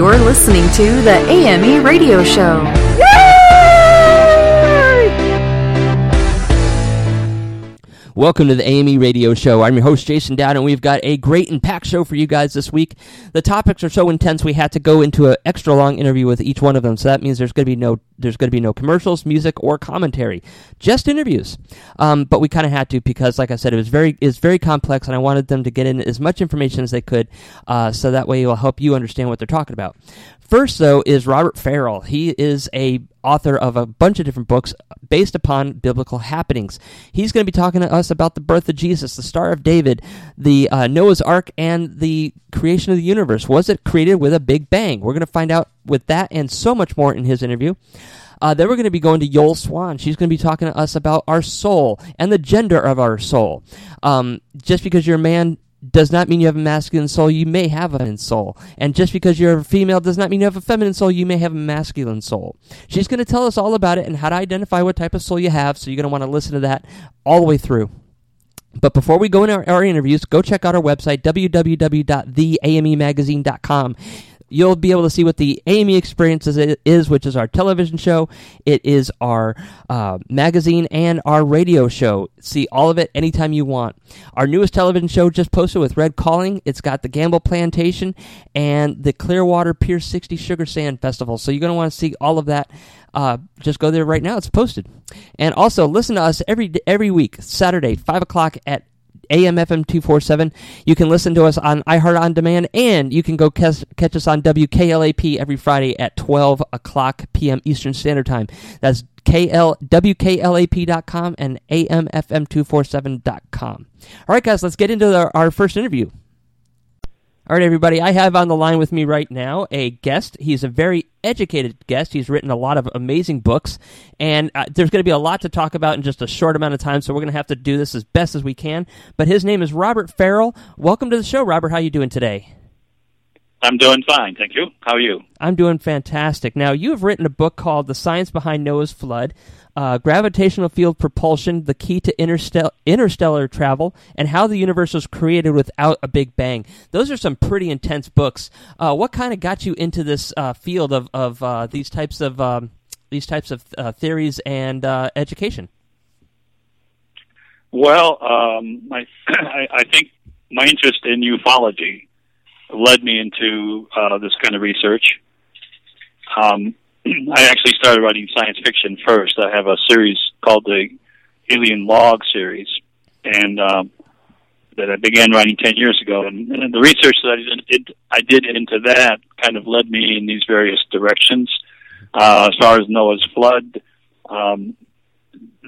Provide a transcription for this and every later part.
You're listening to the AME Radio Show. Welcome to the AME Radio Show. I'm your host, Jason Dowd, and we've got a great and packed show for you guys this week. The topics are so intense we had to go into an extra long interview with each one of them, so that means there's going to be no there's going to be no commercials, music, or commentary, just interviews. Um, but we kind of had to because, like I said, it was very it's very complex, and I wanted them to get in as much information as they could, uh, so that way it will help you understand what they're talking about. First, though, is Robert Farrell. He is a author of a bunch of different books based upon biblical happenings. He's going to be talking to us about the birth of Jesus, the Star of David, the uh, Noah's Ark, and the creation of the universe. Was it created with a big bang? We're going to find out with that and so much more in his interview. Uh, then we're going to be going to Yol Swan. She's going to be talking to us about our soul and the gender of our soul. Um, just because you're a man does not mean you have a masculine soul. You may have a feminine soul. And just because you're a female does not mean you have a feminine soul. You may have a masculine soul. She's going to tell us all about it and how to identify what type of soul you have. So you're going to want to listen to that all the way through. But before we go into our, our interviews, go check out our website, www.theamemagazine.com you'll be able to see what the Amy experience is, which is our television show. It is our uh, magazine and our radio show. See all of it anytime you want. Our newest television show just posted with Red Calling. It's got the Gamble Plantation and the Clearwater Pier 60 Sugar Sand Festival. So you're going to want to see all of that. Uh, just go there right now. It's posted. And also listen to us every every week, Saturday, 5 o'clock at AMFM 247. You can listen to us on iHeart On Demand, and you can go catch, catch us on WKLAP every Friday at 12 o'clock p.m. Eastern Standard Time. That's KL, WKLAP.com and AMFM247.com. All right, guys, let's get into the, our first interview. All right, everybody, I have on the line with me right now a guest. He's a very educated guest. He's written a lot of amazing books, and uh, there's going to be a lot to talk about in just a short amount of time, so we're going to have to do this as best as we can. But his name is Robert Farrell. Welcome to the show, Robert. How are you doing today? I'm doing fine, thank you. How are you? I'm doing fantastic. Now, you have written a book called The Science Behind Noah's Flood uh, gravitational field propulsion, the key to interstellar, interstellar travel, and how the universe was created without a big bang. Those are some pretty intense books. Uh, what kind of got you into this uh, field of, of uh, these types of um, these types of uh, theories and uh, education? Well, um, my, I, I, think my interest in ufology led me into this kind of research. Um, I actually started writing science fiction first. I have a series called the Alien Log series, and um, that I began writing ten years ago. And, and the research that I did, I did into that kind of led me in these various directions. Uh, as far as Noah's flood, um,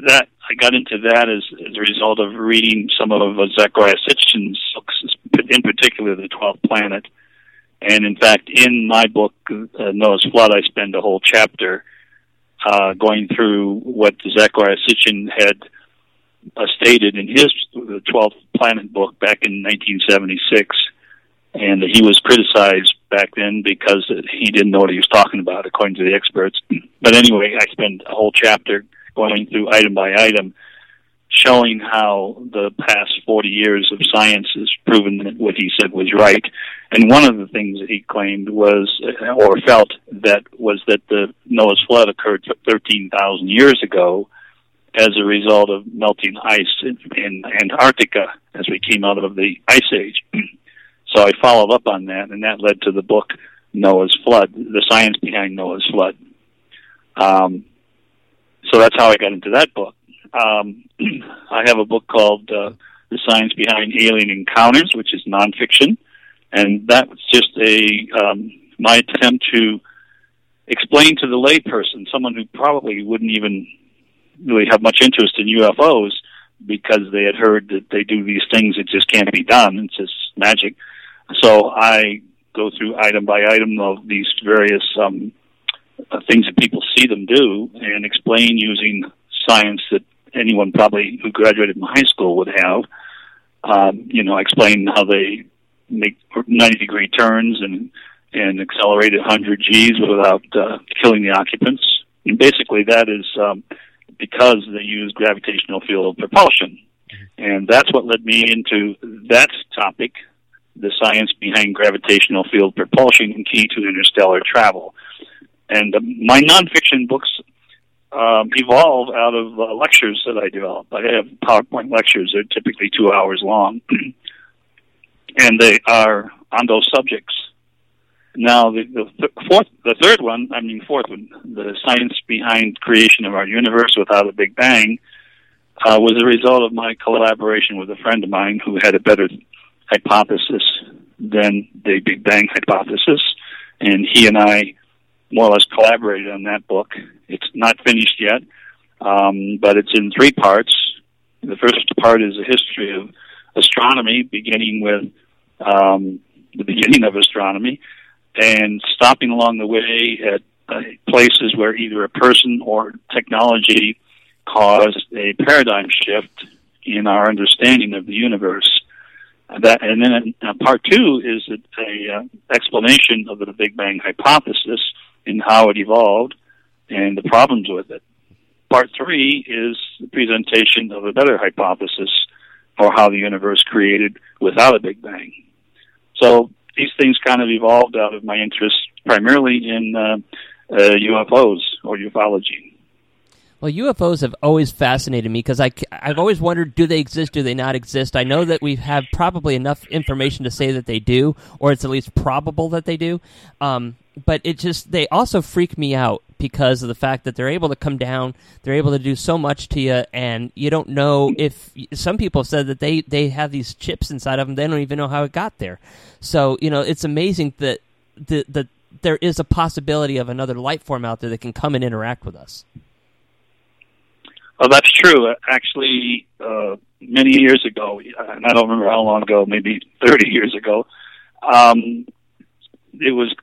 that I got into that as, as a result of reading some of Zecharia Sitchin's books, in particular, The Twelfth Planet. And in fact, in my book, uh, Noah's Flood, I spend a whole chapter uh, going through what Zecharia Sitchin had uh, stated in his the 12th Planet book back in 1976, and he was criticized back then because he didn't know what he was talking about, according to the experts. But anyway, I spend a whole chapter going through item by item showing how the past 40 years of science has proven that what he said was right. And one of the things that he claimed was, or felt that, was that the Noah's flood occurred 13,000 years ago as a result of melting ice in, in Antarctica as we came out of the ice age. so I followed up on that, and that led to the book Noah's Flood, the science behind Noah's Flood. Um, so that's how I got into that book. Um, I have a book called uh, The Science Behind Alien Encounters, which is nonfiction, and that was just a um, my attempt to explain to the layperson, someone who probably wouldn't even really have much interest in UFOs because they had heard that they do these things that just can't be done. It's just magic. So I go through item by item of these various um, uh, things that people see them do and explain using science that anyone probably who graduated from high school would have. Um, you know, explain how they make 90 degree turns and and accelerate at 100 Gs without uh, killing the occupants. And basically, that is um, because they use gravitational field propulsion. And that's what led me into that topic, the science behind gravitational field propulsion and key to interstellar travel. And uh, my nonfiction books um, evolve out of uh, lectures that I develop. I have PowerPoint lectures; they're typically two hours long, and they are on those subjects. Now, the, the th- fourth, the third one, I mean, fourth one, the science behind creation of our universe without a Big Bang, uh, was a result of my collaboration with a friend of mine who had a better hypothesis than the Big Bang hypothesis, and he and I more or less collaborated on that book. It's not finished yet, um, but it's in three parts. The first part is a history of astronomy, beginning with um, the beginning of astronomy and stopping along the way at uh, places where either a person or technology caused a paradigm shift in our understanding of the universe. That, and then uh, part two is a, a uh, explanation of the Big Bang hypothesis and how it evolved and the problems with it. Part three is the presentation of a better hypothesis for how the universe created without a Big Bang. So these things kind of evolved out of my interest primarily in uh, uh, UFOs or ufology. Well, UFOs have always fascinated me because I, I've always wondered do they exist, do they not exist? I know that we have probably enough information to say that they do, or it's at least probable that they do. Um, but it just, they also freak me out because of the fact that they're able to come down, they're able to do so much to you, and you don't know if some people said that they, they have these chips inside of them, they don't even know how it got there. So, you know, it's amazing that the, the, there is a possibility of another life form out there that can come and interact with us. Oh, that's true. Actually, uh, many years ago, and I don't remember how long ago, maybe 30 years ago, um, it was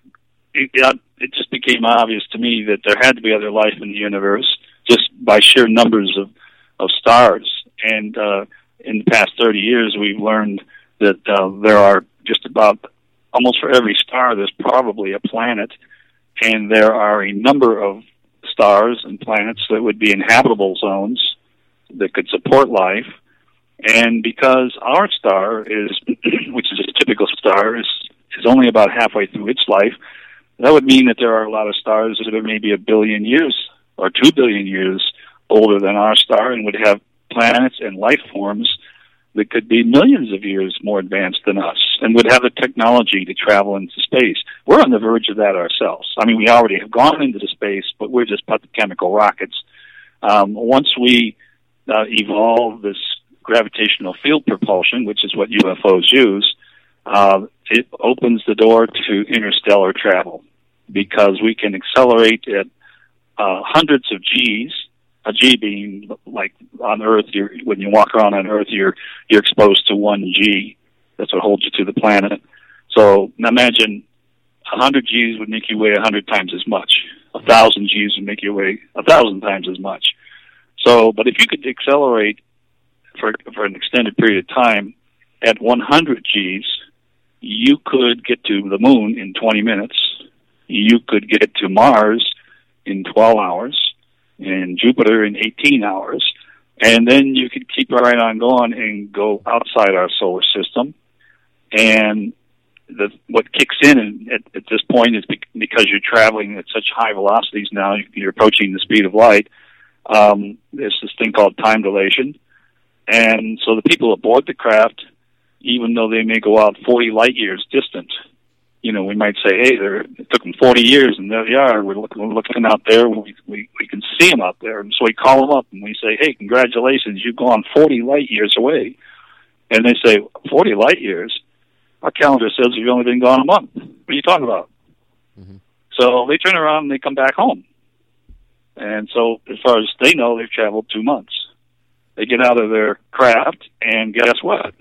it, it just became obvious to me that there had to be other life in the universe just by sheer numbers of of stars. And uh, in the past 30 years, we've learned that uh, there are just about almost for every star, there's probably a planet, and there are a number of stars and planets that would be inhabitable zones that could support life. And because our star is, which is a typical star, is is only about halfway through its life, that would mean that there are a lot of stars that are maybe a billion years or two billion years older than our star and would have planets and life forms that could be millions of years more advanced than us and would have the technology to travel into space. We're on the verge of that ourselves. I mean, we already have gone into the space, but we're just put the chemical rockets. Um, once we uh, evolve this gravitational field propulsion, which is what UFOs use, uh, it opens the door to interstellar travel because we can accelerate at uh, hundreds of Gs a G being like on Earth, you're, when you walk around on Earth, you're you're exposed to one G. That's what holds you to the planet. So imagine a hundred Gs would make you weigh a hundred times as much. A thousand Gs would make you weigh a thousand times as much. So, but if you could accelerate for for an extended period of time at 100 Gs, you could get to the moon in 20 minutes. You could get to Mars in 12 hours and Jupiter in 18 hours. And then you could keep right on going and go outside our solar system. And the, what kicks in at, at this point is because you're traveling at such high velocities now, you're approaching the speed of light. Um, there's this thing called time dilation. And so the people aboard the craft, even though they may go out 40 light years distant, you know, we might say, hey, there, it took them 40 years, and there they are. We're looking, we're looking out there. We, we, we can see them out there. And so we call them up and we say, hey, congratulations, you've gone 40 light years away. And they say, 40 light years? Our calendar says you've only been gone a month. What are you talking about? Mm-hmm. So they turn around and they come back home. And so, as far as they know, they've traveled two months. They get out of their craft, and guess what?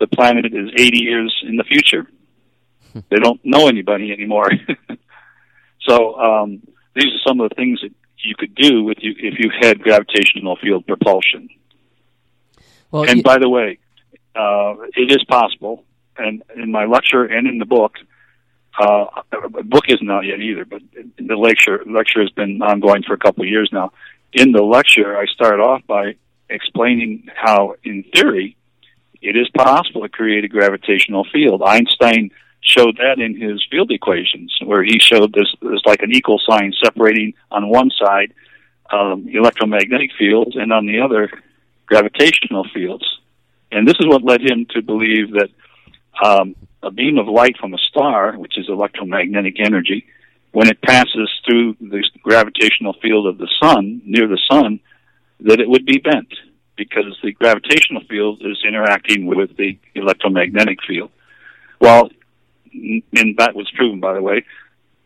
The planet is 80 years in the future they don't know anybody anymore. so um, these are some of the things that you could do with you if you had gravitational field propulsion. Well, and you- by the way, uh, it is possible. And in my lecture and in the book, uh, the book isn't out yet either, but the lecture lecture has been ongoing for a couple of years now. In the lecture, I start off by explaining how, in theory, it is possible to create a gravitational field. Einstein showed that in his field equations, where he showed this there's like an equal sign separating on one side um, electromagnetic fields and on the other gravitational fields. And this is what led him to believe that um, a beam of light from a star, which is electromagnetic energy, when it passes through the gravitational field of the sun, near the sun, that it would be bent because the gravitational field is interacting with the electromagnetic field. Well, and that was proven, by the way.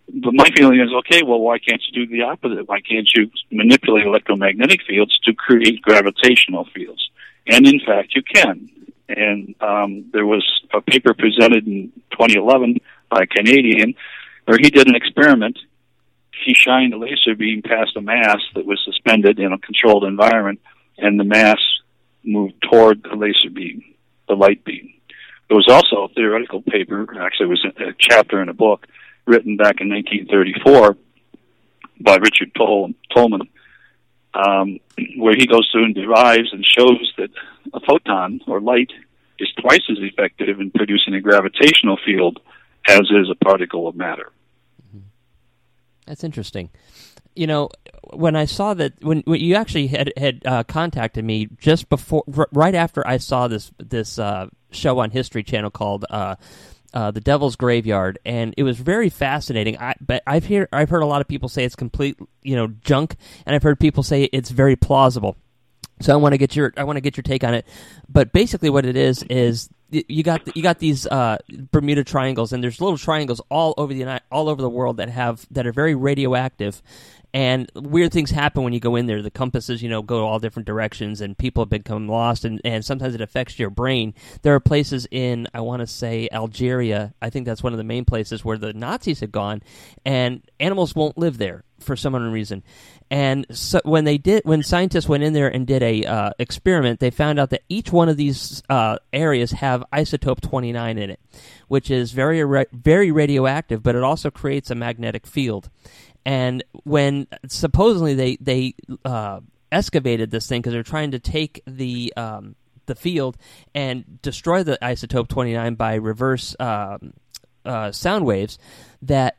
But my feeling is, okay, well, why can't you do the opposite? Why can't you manipulate electromagnetic fields to create gravitational fields? And in fact, you can. And um, there was a paper presented in 2011 by a Canadian where he did an experiment. He shined a laser beam past a mass that was suspended in a controlled environment, and the mass moved toward the laser beam, the light beam. There was also a theoretical paper, actually, it was a chapter in a book written back in 1934 by Richard Tol- Tolman, um, where he goes through and derives and shows that a photon or light is twice as effective in producing a gravitational field as is a particle of matter. That's interesting. You know, when I saw that, when, when you actually had had uh, contacted me just before, r- right after I saw this this uh, show on History Channel called uh, uh, "The Devil's Graveyard," and it was very fascinating. I, but I've heard I've heard a lot of people say it's complete, you know, junk, and I've heard people say it's very plausible. So I want to get your I want to get your take on it. But basically, what it is is you got you got these uh, Bermuda triangles, and there's little triangles all over the all over the world that have that are very radioactive. And weird things happen when you go in there. The compasses, you know, go all different directions, and people have become lost. And, and sometimes it affects your brain. There are places in, I want to say, Algeria. I think that's one of the main places where the Nazis had gone, and animals won't live there for some unknown reason. And so when they did, when scientists went in there and did a uh, experiment, they found out that each one of these uh, areas have isotope 29 in it, which is very very radioactive, but it also creates a magnetic field. And when supposedly they they uh, excavated this thing because they're trying to take the um, the field and destroy the isotope 29 by reverse um, uh, sound waves, that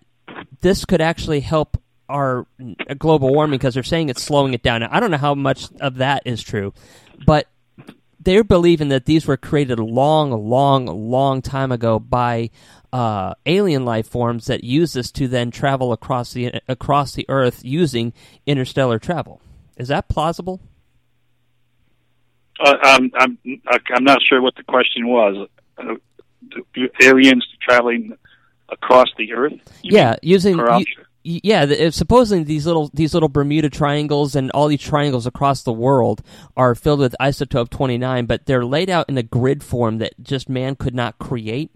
this could actually help our global warming because they're saying it's slowing it down. Now, I don't know how much of that is true, but they're believing that these were created a long, long, long time ago by uh, alien life forms that use this to then travel across the across the Earth using interstellar travel. Is that plausible? Uh, I'm, I'm I'm not sure what the question was. Uh, aliens traveling across the Earth? Yeah, mean? using Or out- y- y- yeah. The, supposedly these little these little Bermuda triangles and all these triangles across the world are filled with isotope twenty nine, but they're laid out in a grid form that just man could not create.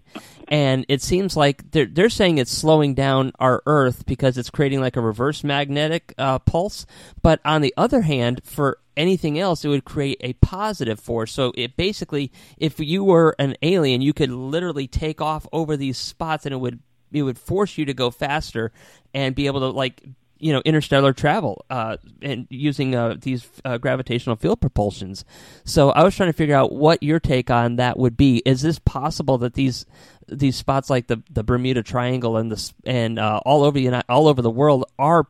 And it seems like they're they're saying it's slowing down our Earth because it's creating like a reverse magnetic uh, pulse. But on the other hand, for anything else, it would create a positive force. So it basically, if you were an alien, you could literally take off over these spots, and it would it would force you to go faster and be able to like you know interstellar travel uh, and using uh, these uh, gravitational field propulsions. So I was trying to figure out what your take on that would be. Is this possible that these these spots like the the Bermuda Triangle and the and uh, all over the all over the world are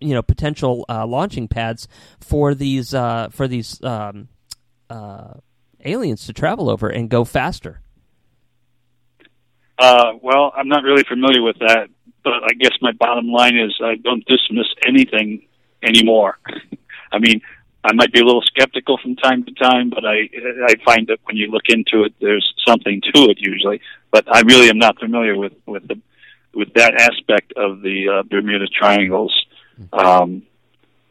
you know potential uh, launching pads for these uh, for these um, uh, aliens to travel over and go faster? Uh, well, I'm not really familiar with that, but I guess my bottom line is I don't dismiss anything anymore. I mean, I might be a little skeptical from time to time, but I I find that when you look into it, there's something to it usually. But I really am not familiar with with the with that aspect of the uh, Bermuda Triangles. Um,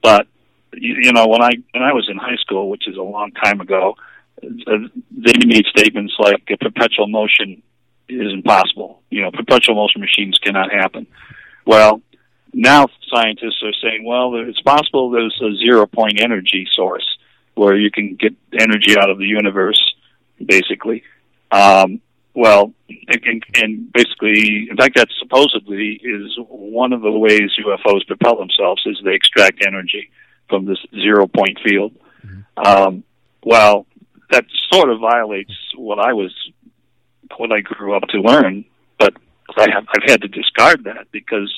but you, you know, when I when I was in high school, which is a long time ago, uh, they made statements like perpetual motion is impossible. You know, perpetual motion machines cannot happen. Well, now scientists are saying, well, it's possible there's a zero point energy source where you can get energy out of the universe, basically. Um, well, and, and basically, in fact, that supposedly is one of the ways UFOs propel themselves is they extract energy from this zero point field. Mm-hmm. Um, well, that sort of violates what I was, what I grew up to learn, but I have, I've had to discard that because,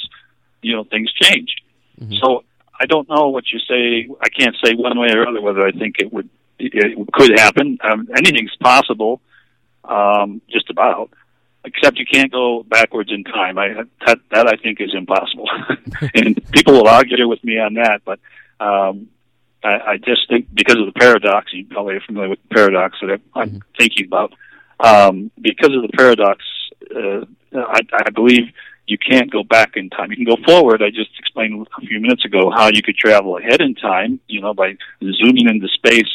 you know, things change. Mm-hmm. So I don't know what you say. I can't say one way or other whether I think it would, it could happen. Um, anything's possible um, just about. Except you can't go backwards in time. I that that I think is impossible, and people will argue with me on that. But um, I, I just think because of the paradox, you probably are familiar with the paradox that I'm mm-hmm. thinking about. Um, because of the paradox, uh, I, I believe you can't go back in time. You can go forward. I just explained a few minutes ago how you could travel ahead in time, you know, by zooming into space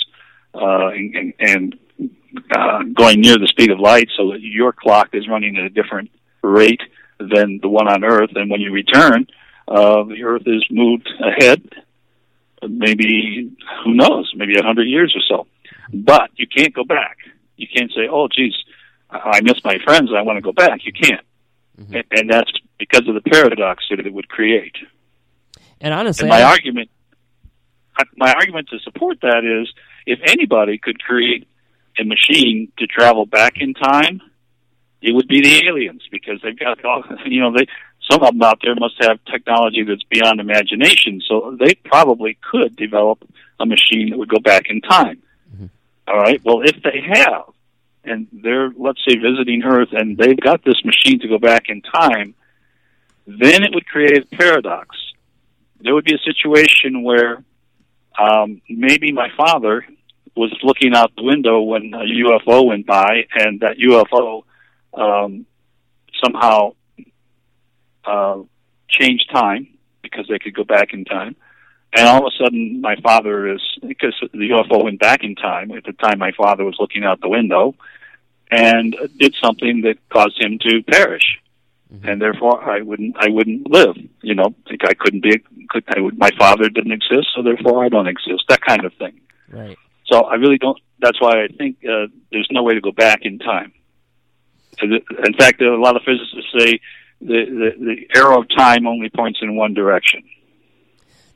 uh, and, and, uh, going near the speed of light so that your clock is running at a different rate than the one on Earth. And when you return, uh, the Earth is moved ahead, maybe, who knows, maybe a hundred years or so. But you can't go back. You can't say, oh, geez, I miss my friends. I want to go back. You can't. Mm-hmm. And, and that's because of the paradox that it would create. And honestly, and my I... argument, my argument to support that is, if anybody could create a machine to travel back in time, it would be the aliens because they've got all you know they some of them out there must have technology that's beyond imagination, so they probably could develop a machine that would go back in time. Mm-hmm. All right. Well, if they have, and they're let's say visiting Earth, and they've got this machine to go back in time, then it would create a paradox. There would be a situation where um, maybe my father was looking out the window when a UFO went by, and that UFO um, somehow uh, changed time because they could go back in time. And all of a sudden, my father is because the UFO went back in time at the time my father was looking out the window, and did something that caused him to perish, mm-hmm. and therefore I wouldn't I wouldn't live. You know, like I couldn't be. Could, I would, my father didn't exist, so therefore I don't exist. That kind of thing. Right. So I really don't. That's why I think uh, there's no way to go back in time. In fact, a lot of physicists say the, the, the arrow of time only points in one direction.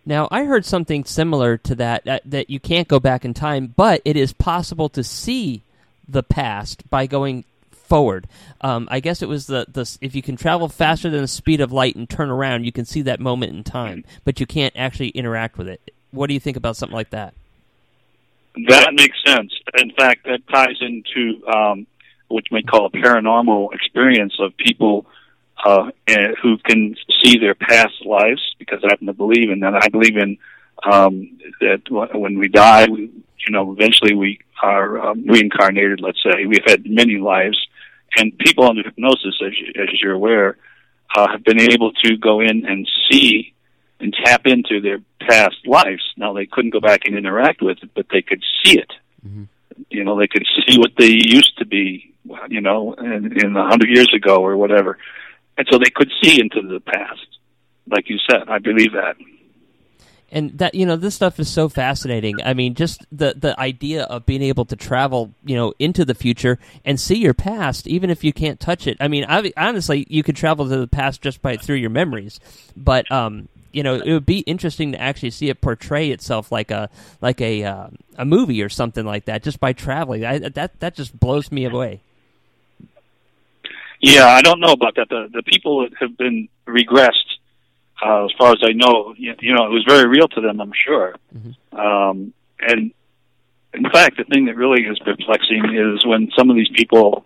Now, I heard something similar to that, that, that you can't go back in time, but it is possible to see the past by going forward. Um, I guess it was the, the if you can travel faster than the speed of light and turn around, you can see that moment in time, but you can't actually interact with it. What do you think about something like that? That makes sense. In fact, that ties into um, what you call a paranormal experience of people uh, eh, who can see their past lives, because I happen to believe in that. I believe in um, that when we die, we, you know, eventually we are um, reincarnated. Let's say we've had many lives, and people under hypnosis, as, you, as you're aware, uh, have been able to go in and see and tap into their past lives. Now they couldn't go back and interact with it, but they could see it. Mm-hmm. You know, they could see what they used to be. You know, in, in a hundred years ago or whatever, and so they could see into the past. Like you said, I believe that and that you know this stuff is so fascinating i mean just the the idea of being able to travel you know into the future and see your past even if you can't touch it i mean honestly you could travel to the past just by through your memories but um you know it would be interesting to actually see it portray itself like a like a uh, a movie or something like that just by traveling. I, that that just blows me away. Yeah, I don't know about that. The the people that have been regressed, uh, as far as I know, you, you know, it was very real to them. I'm sure. Mm-hmm. Um, and in fact, the thing that really is perplexing is when some of these people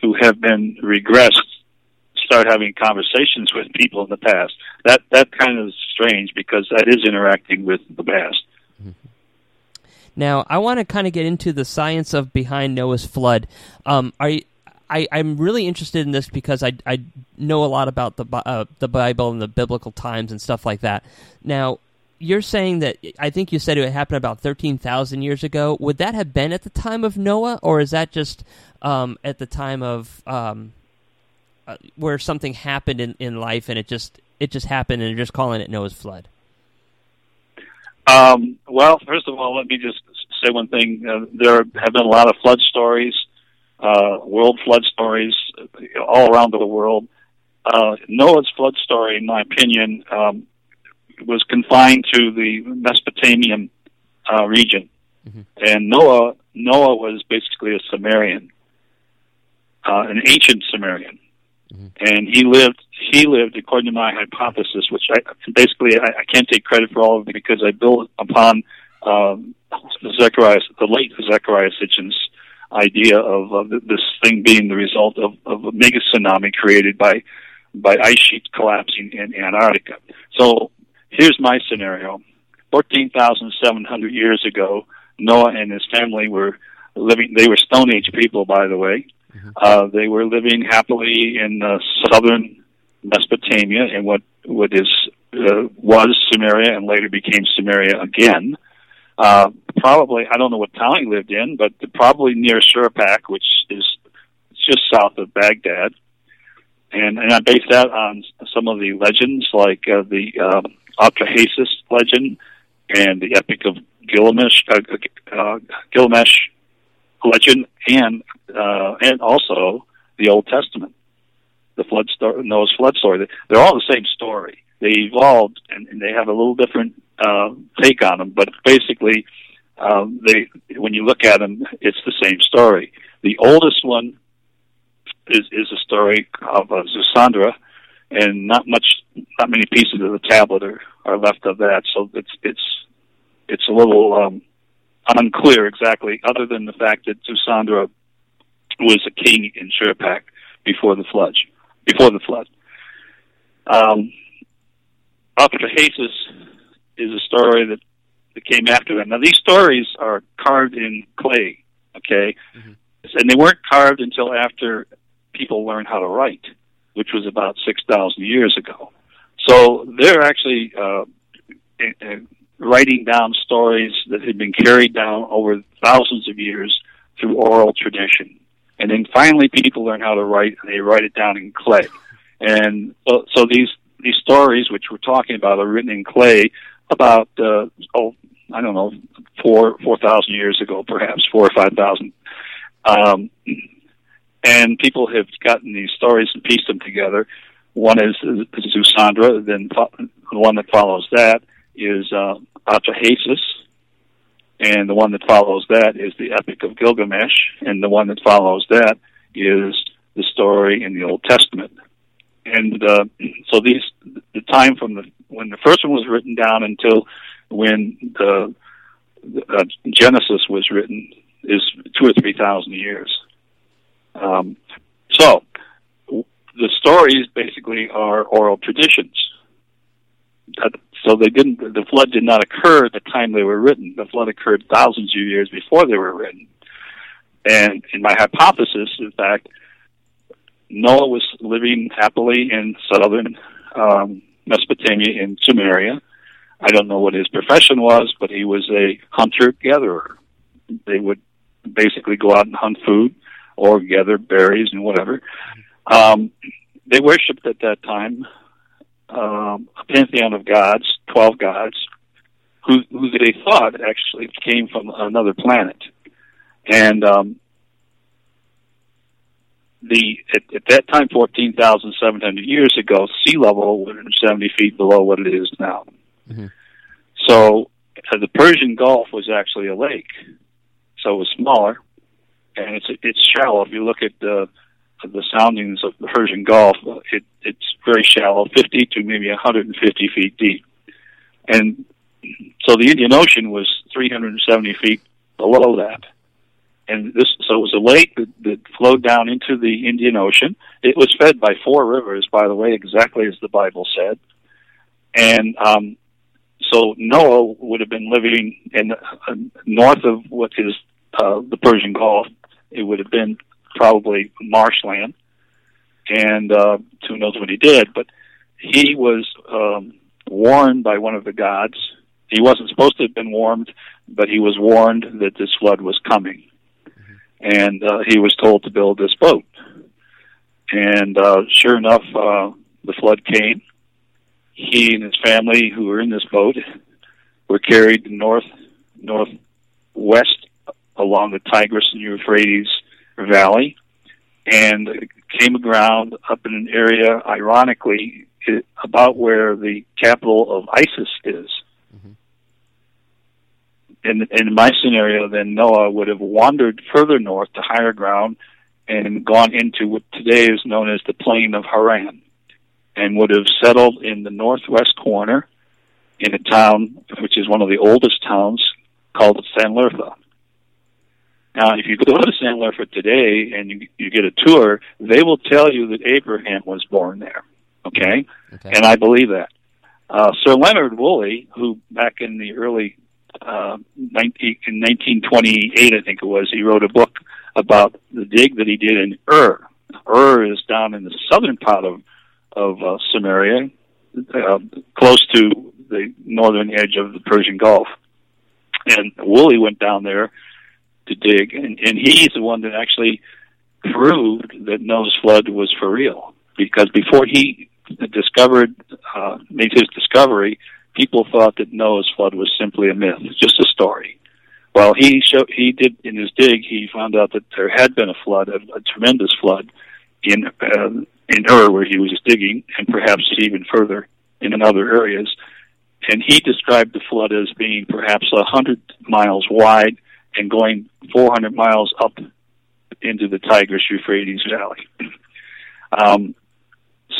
who have been regressed start having conversations with people in the past. That that kind of is strange because that is interacting with the past. Mm-hmm. Now, I want to kind of get into the science of behind Noah's flood. Um, are you, I, I'm really interested in this because I, I know a lot about the uh, the Bible and the biblical times and stuff like that. Now, you're saying that I think you said it happened about thirteen thousand years ago. Would that have been at the time of Noah, or is that just um, at the time of um, uh, where something happened in, in life and it just it just happened and they're just calling it Noah's flood? Um, well, first of all, let me just say one thing. Uh, there have been a lot of flood stories, uh, world flood stories, all around the world. Uh, Noah's flood story, in my opinion, um, was confined to the Mesopotamian uh, region, mm-hmm. and Noah Noah was basically a Sumerian, uh, an ancient Sumerian, mm-hmm. and he lived he lived according to my hypothesis, which I basically I, I can't take credit for all of it because I built upon um, Zecharia, the late Zecharia Sitchin's idea of uh, this thing being the result of, of a mega tsunami created by by ice sheets collapsing in Antarctica. So here's my scenario: fourteen thousand seven hundred years ago, Noah and his family were living. They were Stone Age people, by the way. Mm-hmm. Uh, they were living happily in uh, southern Mesopotamia and what what is uh, was Sumeria and later became Sumeria again. Uh, probably I don't know what town he lived in, but probably near Shurpak, which is just south of Baghdad. And and I base that on some of the legends, like uh, the um, Atrahasis legend and the Epic of Gilgamesh, uh, uh, Gilgamesh legend, and uh, and also the Old Testament the flood story, Noah's flood story. They're all the same story. They evolved and, and they have a little different uh, take on them, but basically, um, they when you look at them, it's the same story. The oldest one is is a story of uh, Zusandra, and not much, not many pieces of the tablet are, are left of that. So it's it's it's a little um, unclear exactly, other than the fact that Zusandra was a king in Shurpak before the flood before the flood. Um, Atrahasis is a story that, that came after that. Now, these stories are carved in clay, okay? Mm-hmm. And they weren't carved until after people learned how to write, which was about 6,000 years ago. So they're actually uh, writing down stories that had been carried down over thousands of years through oral tradition. And then finally, people learn how to write, and they write it down in clay. And so, so these these stories, which we're talking about, are written in clay about uh, oh, I don't know, four four thousand years ago, perhaps four or five thousand. Um, and people have gotten these stories and pieced them together. One is, Zusandra, then the one that follows that is uh, Atrahasis, and the one that follows that is the Epic of Gilgamesh, and the one that follows that is the story in the Old Testament. And uh, so these, the time from the when the first one was written down until when the, uh, Genesis was written is two or three thousand years. Um, so the stories basically are oral traditions so they didn't. The flood did not occur at the time they were written. The flood occurred thousands of years before they were written. And in my hypothesis, in fact, Noah was living happily in southern um, Mesopotamia in Sumeria. I don't know what his profession was, but he was a hunter gatherer. They would basically go out and hunt food or gather berries and whatever. Um, they worshipped at that time um, a pantheon of gods, twelve gods, who, who they thought actually came from another planet, and um, the at, at that time, fourteen thousand seven hundred years ago, sea level was seventy feet below what it is now. Mm-hmm. So uh, the Persian Gulf was actually a lake, so it was smaller, and it's it's shallow. If you look at the the soundings of the Persian Gulf, it, it's very shallow, 50 to maybe 150 feet deep. And so the Indian Ocean was 370 feet below that. And this, so it was a lake that, that flowed down into the Indian Ocean. It was fed by four rivers, by the way, exactly as the Bible said. And um, so Noah would have been living in uh, north of what is uh, the Persian Gulf. It would have been probably marshland, and uh, who knows what he did. But he was um, warned by one of the gods. He wasn't supposed to have been warned, but he was warned that this flood was coming, and uh, he was told to build this boat. And uh, sure enough, uh, the flood came, he and his family who were in this boat were carried north northwest along the Tigris and Euphrates Valley and came aground up in an area, ironically, about where the capital of ISIS is. In, in my scenario, then Noah would have wandered further north to higher ground and gone into what today is known as the plain of Haran and would have settled in the northwest corner in a town which is one of the oldest towns called Sanliurfa. Now, if you go to Sanliurfa today and you, you get a tour, they will tell you that Abraham was born there. Okay? okay. And I believe that. Uh, Sir Leonard Woolley, who back in the early uh, 19, in 1928, I think it was, he wrote a book about the dig that he did in Ur. Ur is down in the southern part of of uh, Samaria, uh, close to the northern edge of the Persian Gulf. And Woolley went down there to dig, and, and he's the one that actually proved that Noah's flood was for real. Because before he discovered, uh, made his discovery, people thought that Noah's flood was simply a myth, just a story. Well, he showed, he did in his dig, he found out that there had been a flood, a, a tremendous flood in uh, in Ur, where he was digging, and perhaps even further in other areas. And he described the flood as being perhaps a hundred miles wide and going 400 miles up into the Tigris Euphrates Valley. Um,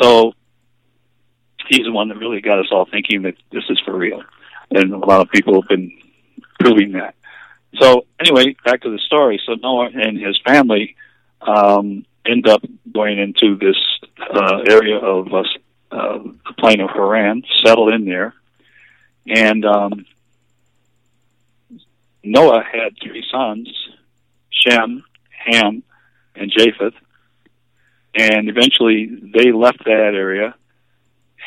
so he's the one that really got us all thinking that this is for real, and a lot of people have been proving that. So anyway, back to the story. So Noah and his family um, end up going into this uh, area of uh, uh, the plain of Haran, settle in there, and um, Noah had three sons, Shem, Ham, and Japheth, and eventually they left that area.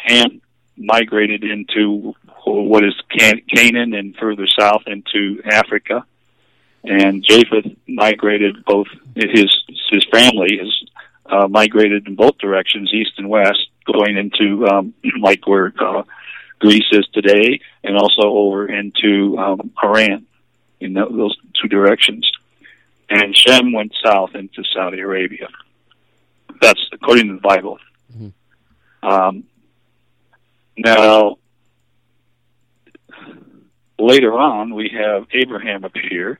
Ham migrated into what is Can- Canaan and further south into Africa, and Japheth migrated both his his family has uh, migrated in both directions, east and west, going into um, like where uh, Greece is today, and also over into um, Iran in those two directions. And Shem went south into Saudi Arabia. That's according to the Bible. Mm-hmm. Um, now, later on, we have Abraham appear.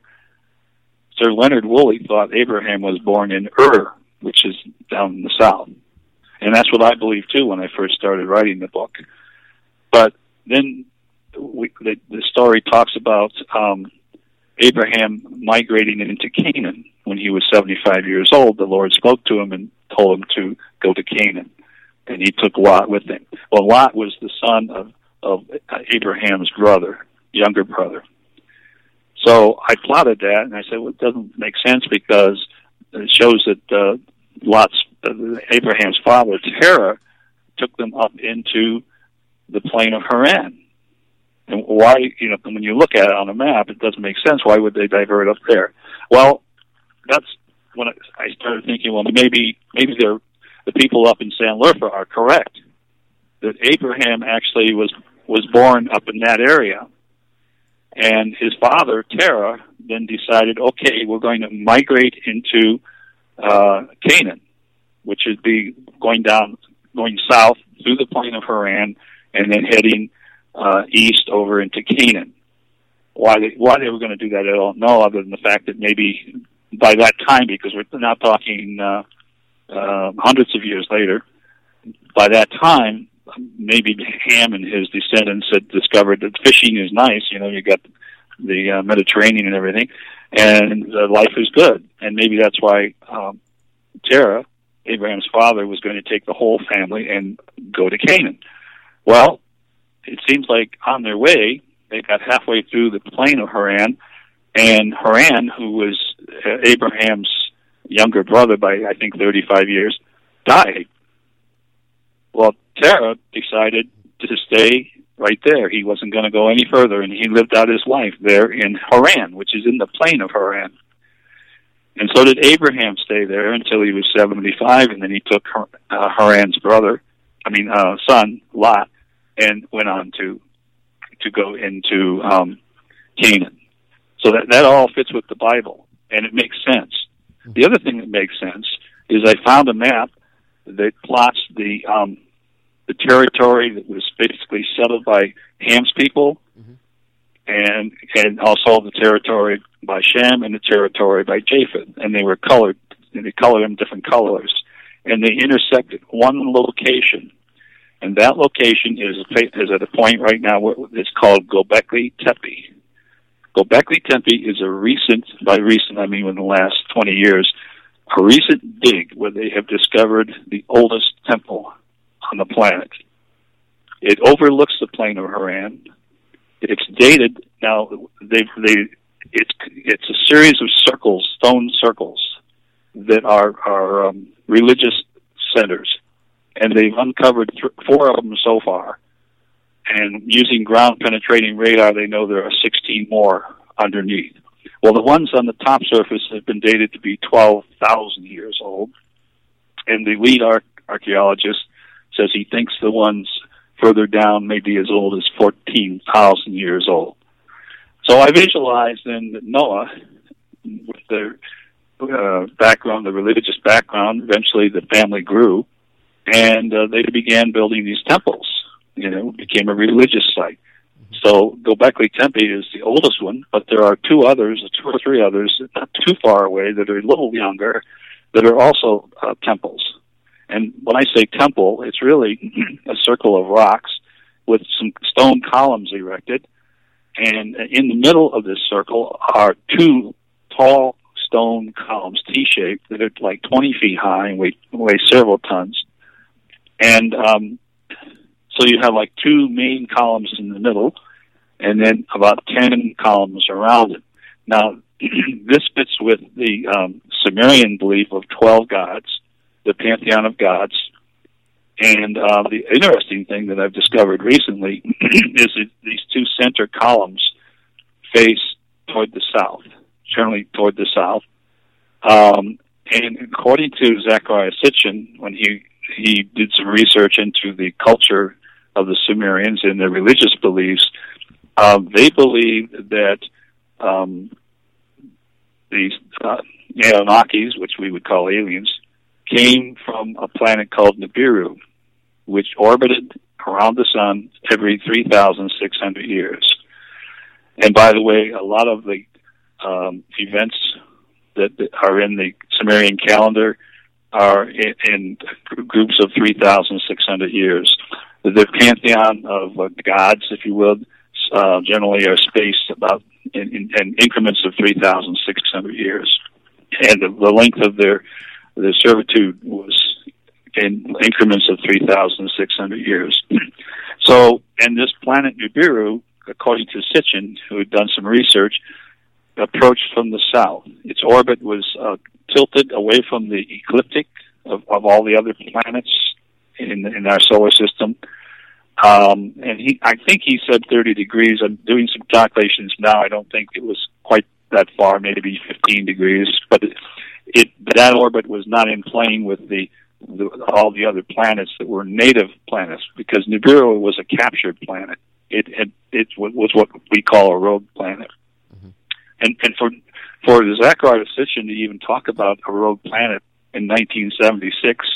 Sir Leonard Woolley thought Abraham was born in Ur, which is down in the south. And that's what I believed too when I first started writing the book. But then we, the, the story talks about um, Abraham migrating into Canaan when he was 75 years old. The Lord spoke to him and told him to go to Canaan, and he took Lot with him. Well, Lot was the son of of Abraham's brother, younger brother. So I plotted that, and I said, well, it doesn't make sense because it shows that uh, Lot's uh, Abraham's father Terah took them up into the plain of Haran. And why, you know, when you look at it on a map, it doesn't make sense. Why would they divert up there? Well, that's when I started thinking, well, maybe maybe they're, the people up in Sanliurfa are correct that Abraham actually was was born up in that area, and his father Terah then decided, okay, we're going to migrate into uh, Canaan, which would be going down, going south through the plain of Haran, and then heading uh, east over into Canaan. Why they, why they were going to do that, I don't know, other than the fact that maybe by that time, because we're not talking uh, uh, hundreds of years later, by that time, maybe Ham and his descendants had discovered that fishing is nice. You know, you got the uh, Mediterranean and everything, and uh, life is good. And maybe that's why um, Terah, Abraham's father, was going to take the whole family and go to Canaan. Well, it seems like on their way, they got halfway through the plain of Haran, and Haran, who was uh, Abraham's younger brother by I think 35 years, died. Well, Terah decided to stay right there. He wasn't going to go any further, and he lived out his life there in Haran, which is in the plain of Haran. And so did Abraham stay there until he was 75, and then he took uh, Haran's brother, I mean, uh, son, Lot, and went on to to go into um, Canaan. So that that all fits with the Bible, and it makes sense. The other thing that makes sense is I found a map that plots the um, the territory that was basically settled by Ham's people, and and also the territory by Shem and the territory by Japheth, and they were colored. And they colored them different colors, and they intersected one location, and that location is is at a point right now where it's called Gobekli Tepe. Gobekli Tepe is a recent, by recent I mean in the last 20 years, a recent dig where they have discovered the oldest temple on the planet. It overlooks the plain of Haran. It's dated now. They they it's it's a series of circles, stone circles, that are are um, religious centers, and they've uncovered th- four of them so far. And using ground penetrating radar, they know there are 16 more underneath. Well, the ones on the top surface have been dated to be 12,000 years old, and the lead ar- archaeologist says he thinks the ones further down may be as old as 14,000 years old. So I visualized then that Noah, with their uh, background, the religious background, eventually the family grew, and uh, they began building these temples. You know, became a religious site. So Gobekli Tepe is the oldest one, but there are two others, two or three others, not too far away, that are a little younger, that are also uh, temples. And when I say temple, it's really a circle of rocks with some stone columns erected. And in the middle of this circle are two tall stone columns, T-shaped, that are like 20 feet high and weigh, weigh several tons. And um, so you have like two main columns in the middle, and then about 10 columns around it. Now, this fits with the um, Sumerian belief of 12 gods, the pantheon of gods. And uh, the interesting thing that I've discovered recently is that these two center columns face toward the south, generally toward the south. Um, and according to Zecharia Sitchin, when he he did some research into the culture of the Sumerians and their religious beliefs, uh, they believed that um, these uh, Anunnakis, which we would call aliens, came from a planet called Nibiru, which orbited around the sun every 3,600 years. And by the way, a lot of the um, events that are in the Sumerian calendar are in, in groups of 3,600 years. The pantheon of uh, gods, if you will, uh, generally are spaced about in, in, in increments of 3,600 years. And the, the length of their, their servitude was in increments of 3,600 years. so, and this planet Nibiru, according to Sitchin, who had done some research, approached from the south. Its orbit was uh, tilted away from the ecliptic of, of all the other planets in, in our solar system. Um, and he, I think he said 30 degrees. I'm doing some calculations now. I don't think it was quite that far, maybe 15 degrees, but it, it that orbit was not in plane with the, the all the other planets that were native planets because Nibiru was a captured planet. It it, it was what we call a rogue planet. And and for for the Zecharia Sitchin to even talk about a rogue planet in 1976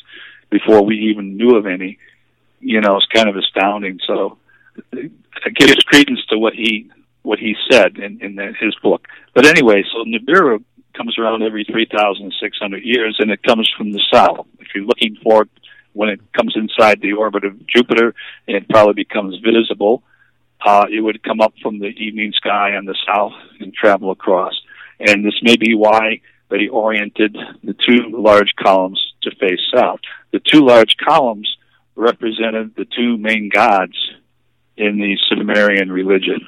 before we even knew of any, you know, it's kind of astounding. So it gives credence to what he what he said in in the, his book. But anyway, so Nibiru comes around every 3,600 years, and it comes from the south. If you're looking for it when it comes inside the orbit of Jupiter, it probably becomes visible uh, it would come up from the evening sky on the south and travel across. And this may be why they oriented the two large columns to face south. The two large columns represented the two main gods in the Sumerian religion.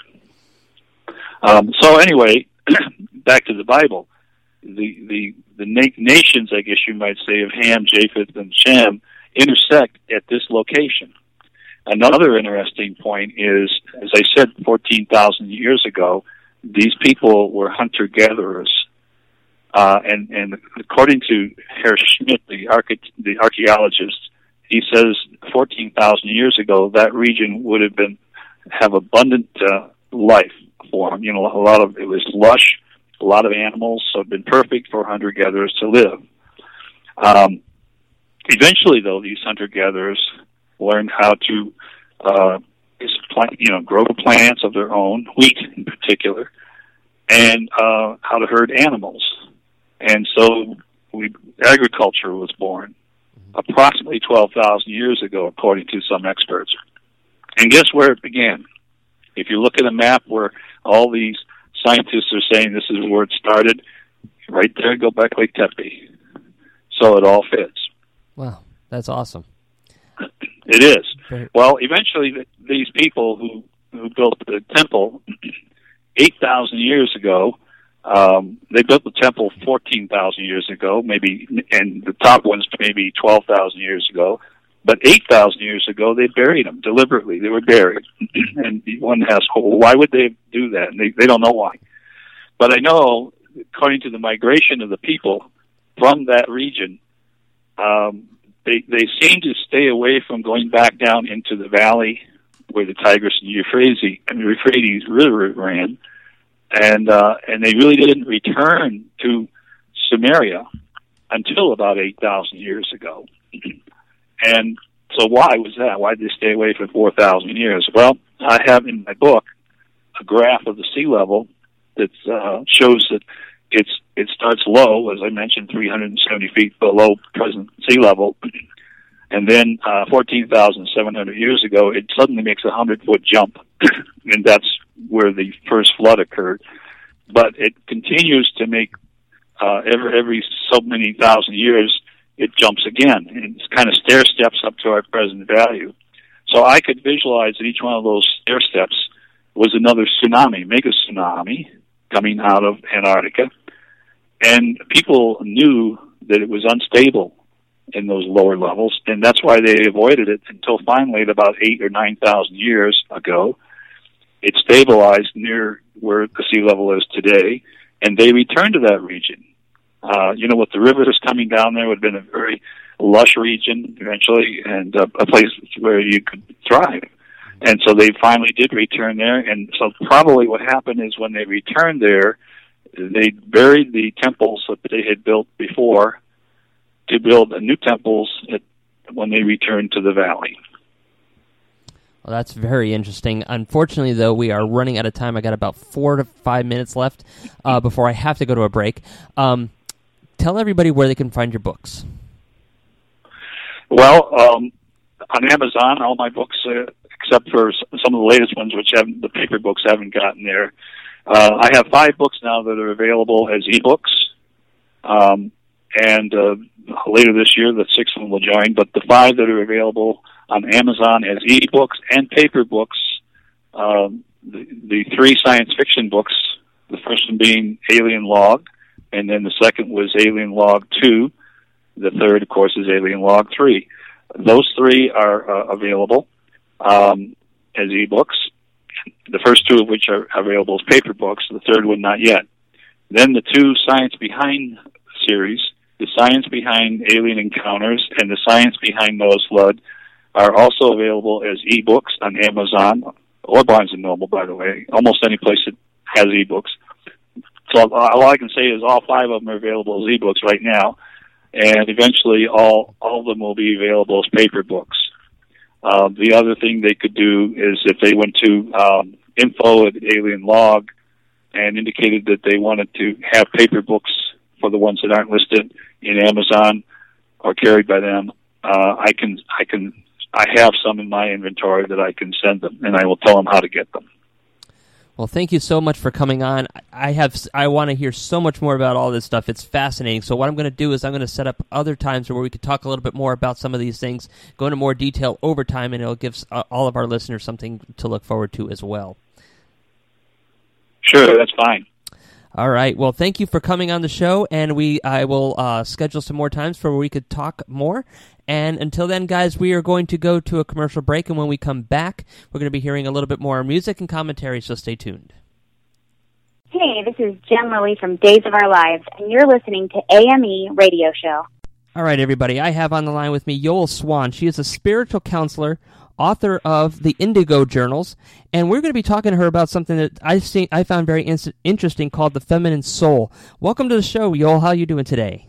Um, so anyway, back to the Bible. The the the na- nations, I guess you might say, of Ham, Japheth, and Shem intersect at this location. Another interesting point is, as I said, 14,000 years ago, these people were hunter gatherers. Uh, and, and according to Herr Schmidt, the, arche- the archaeologist, he says 14,000 years ago, that region would have been have abundant uh, life form. You know, a lot of it was lush, a lot of animals, so it'd been perfect for hunter gatherers to live. Um, eventually, though, these hunter gatherers learned how to, uh, you know, grow plants of their own, wheat in particular, and uh, how to herd animals. And so, we agriculture was born approximately 12,000 years ago, according to some experts. And guess where it began? If you look at a map where all these scientists are saying this is where it started, right there, Göbekli Tepe. So it all fits. Wow, that's awesome. It is. Very well, eventually, these people who who built the temple eight thousand years ago, um, they built the temple fourteen thousand years ago, maybe, and the top ones maybe twelve thousand years ago. But 8,000 years ago, they buried them deliberately. They were buried. and one asks, well, why would they do that? And they, they don't know why. But I know, according to the migration of the people from that region, um, they, they seem to stay away from going back down into the valley where the Tigris and Euphrates, and Euphrates River ran. And, uh, and they really didn't return to Sumeria until about 8,000 years ago. And so why was that? Why did they stay away for 4,000 years? Well, I have in my book a graph of the sea level that uh, shows that it's it starts low, as I mentioned, 370 feet below present sea level, and then uh, 14,700 years ago, it suddenly makes a 100 foot jump, and that's where the first flood occurred. But it continues to make uh, every every so many thousand years it jumps again and it kind of stair steps up to our present value. So I could visualize that each one of those stair steps was another tsunami, mega tsunami coming out of Antarctica. And people knew that it was unstable in those lower levels, and that's why they avoided it until finally, about eight or nine thousand years ago, it stabilized near where the sea level is today, and they returned to that region. Uh, you know, with the rivers coming down there, would have been a very lush region eventually, and uh, a place where you could thrive. And so they finally did return there. And so probably what happened is when they returned there, they buried the temples that they had built before to build new temples at, when they return to the valley. Well, that's very interesting. Unfortunately, though, we are running out of time. I got about four to five minutes left uh, before I have to go to a break. Um, tell everybody where they can find your books. Well, um, on Amazon, all my books, uh, except for some of the latest ones, which haven't, the paper books haven't gotten there. Uh, I have five books now that are available as ebooks. Um, and uh, later this year, the sixth one will join. But the five that are available on Amazon as ebooks and paper books, um, the, the three science fiction books, the first one being Alien Log, and then the second was Alien Log 2. The third, of course, is Alien Log 3. Those three are uh, available um, as ebooks. The first two of which are available as paper books. The third one, not yet. Then the two Science Behind series, the Science Behind Alien Encounters and the Science Behind Noah's Flood, are also available as ebooks on Amazon or Barnes and Noble, by the way. Almost any place that has ebooks. So all I can say is all five of them are available as ebooks right now, and eventually all all of them will be available as paper books. Uh, the other thing they could do is if they went to um, info at Alien Log and indicated that they wanted to have paper books for the ones that aren't listed in Amazon or carried by them, uh, I can I can I have some in my inventory that I can send them, and I will tell them how to get them. Well, thank you so much for coming on. I have I want to hear so much more about all this stuff. It's fascinating. So what I'm going to do is I'm going to set up other times where we could talk a little bit more about some of these things, go into more detail over time, and it'll give uh, all of our listeners something to look forward to as well. Sure, that's fine. All right. Well, thank you for coming on the show, and we I will uh, schedule some more times for where we could talk more. And until then, guys, we are going to go to a commercial break. And when we come back, we're going to be hearing a little bit more music and commentary, so stay tuned. Hey, this is Jen Lilly from Days of Our Lives, and you're listening to AME Radio Show. All right, everybody. I have on the line with me Yoel Swan. She is a spiritual counselor, author of the Indigo Journals, and we're going to be talking to her about something that I see I found very in- interesting called the feminine soul. Welcome to the show, Yoel. How are you doing today?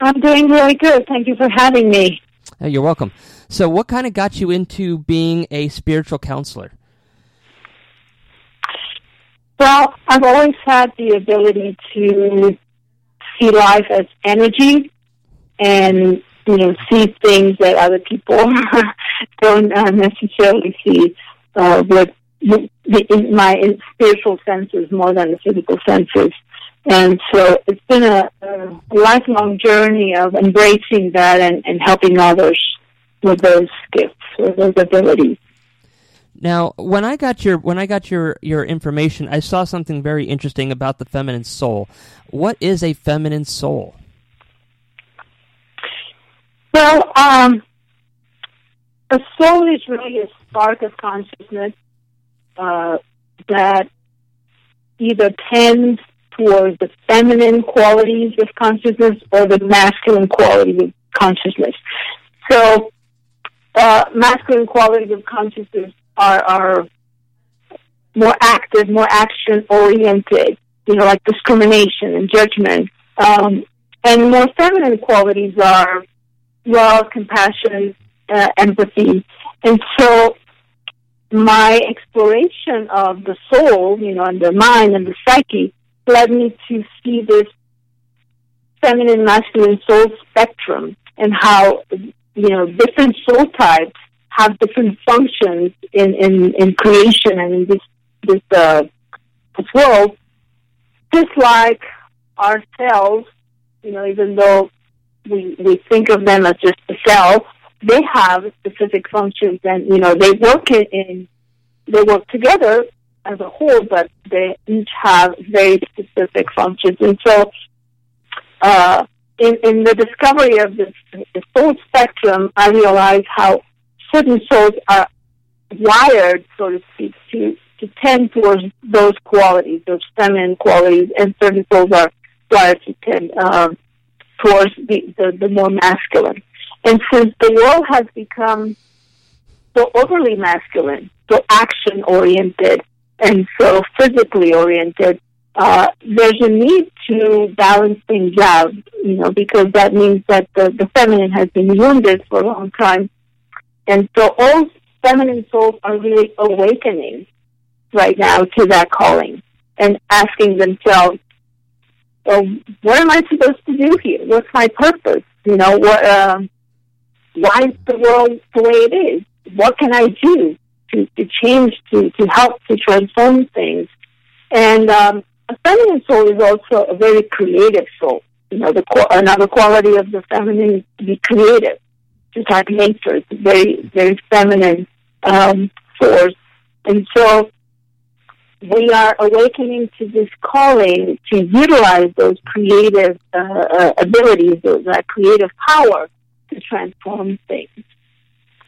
I'm doing really good. Thank you for having me. Oh, you're welcome. So, what kind of got you into being a spiritual counselor? Well, I've always had the ability to see life as energy and you know see things that other people don't uh, necessarily see uh, with the, my spiritual senses more than the physical senses. And so it's been a, a lifelong journey of embracing that and, and helping others with those gifts, with those abilities. Now, when I got your when I got your your information, I saw something very interesting about the feminine soul. What is a feminine soul? Well, um, a soul is really a spark of consciousness uh, that either tends towards the feminine qualities of consciousness or the masculine qualities of consciousness. So, uh, masculine qualities of consciousness are, are more active, more action oriented, you know, like discrimination and judgment. Um, and more feminine qualities are love, compassion, uh, empathy. And so my exploration of the soul, you know, and the mind and the psyche led me to see this feminine, masculine soul spectrum and how, you know, different soul types have different functions in, in, in creation and in this, this, uh, this world. Just like ourselves, you know, even though we, we think of them as just a cell, they have specific functions and, you know, they work in, in they work together as a whole, but they each have very specific functions. And so, uh, in, in the discovery of this, soul spectrum, I realized how certain souls are wired, so to speak, to, to tend towards those qualities, those feminine qualities, and certain souls are wired to tend um, towards the, the, the more masculine. And since the world has become so overly masculine, so action oriented, and so physically oriented, uh, there's a need to balance things out, you know, because that means that the, the feminine has been wounded for a long time. And so all feminine souls are really awakening right now to that calling and asking themselves, well, what am I supposed to do here? What's my purpose? You know, what, uh, why is the world the way it is? What can I do to, to change, to, to help, to transform things? And um, a feminine soul is also a very creative soul. You know, the another quality of the feminine is to be creative, just like nature. It's a very, very feminine um, force. And so we are awakening to this calling to utilize those creative uh, uh, abilities, those, that creative power to transform things.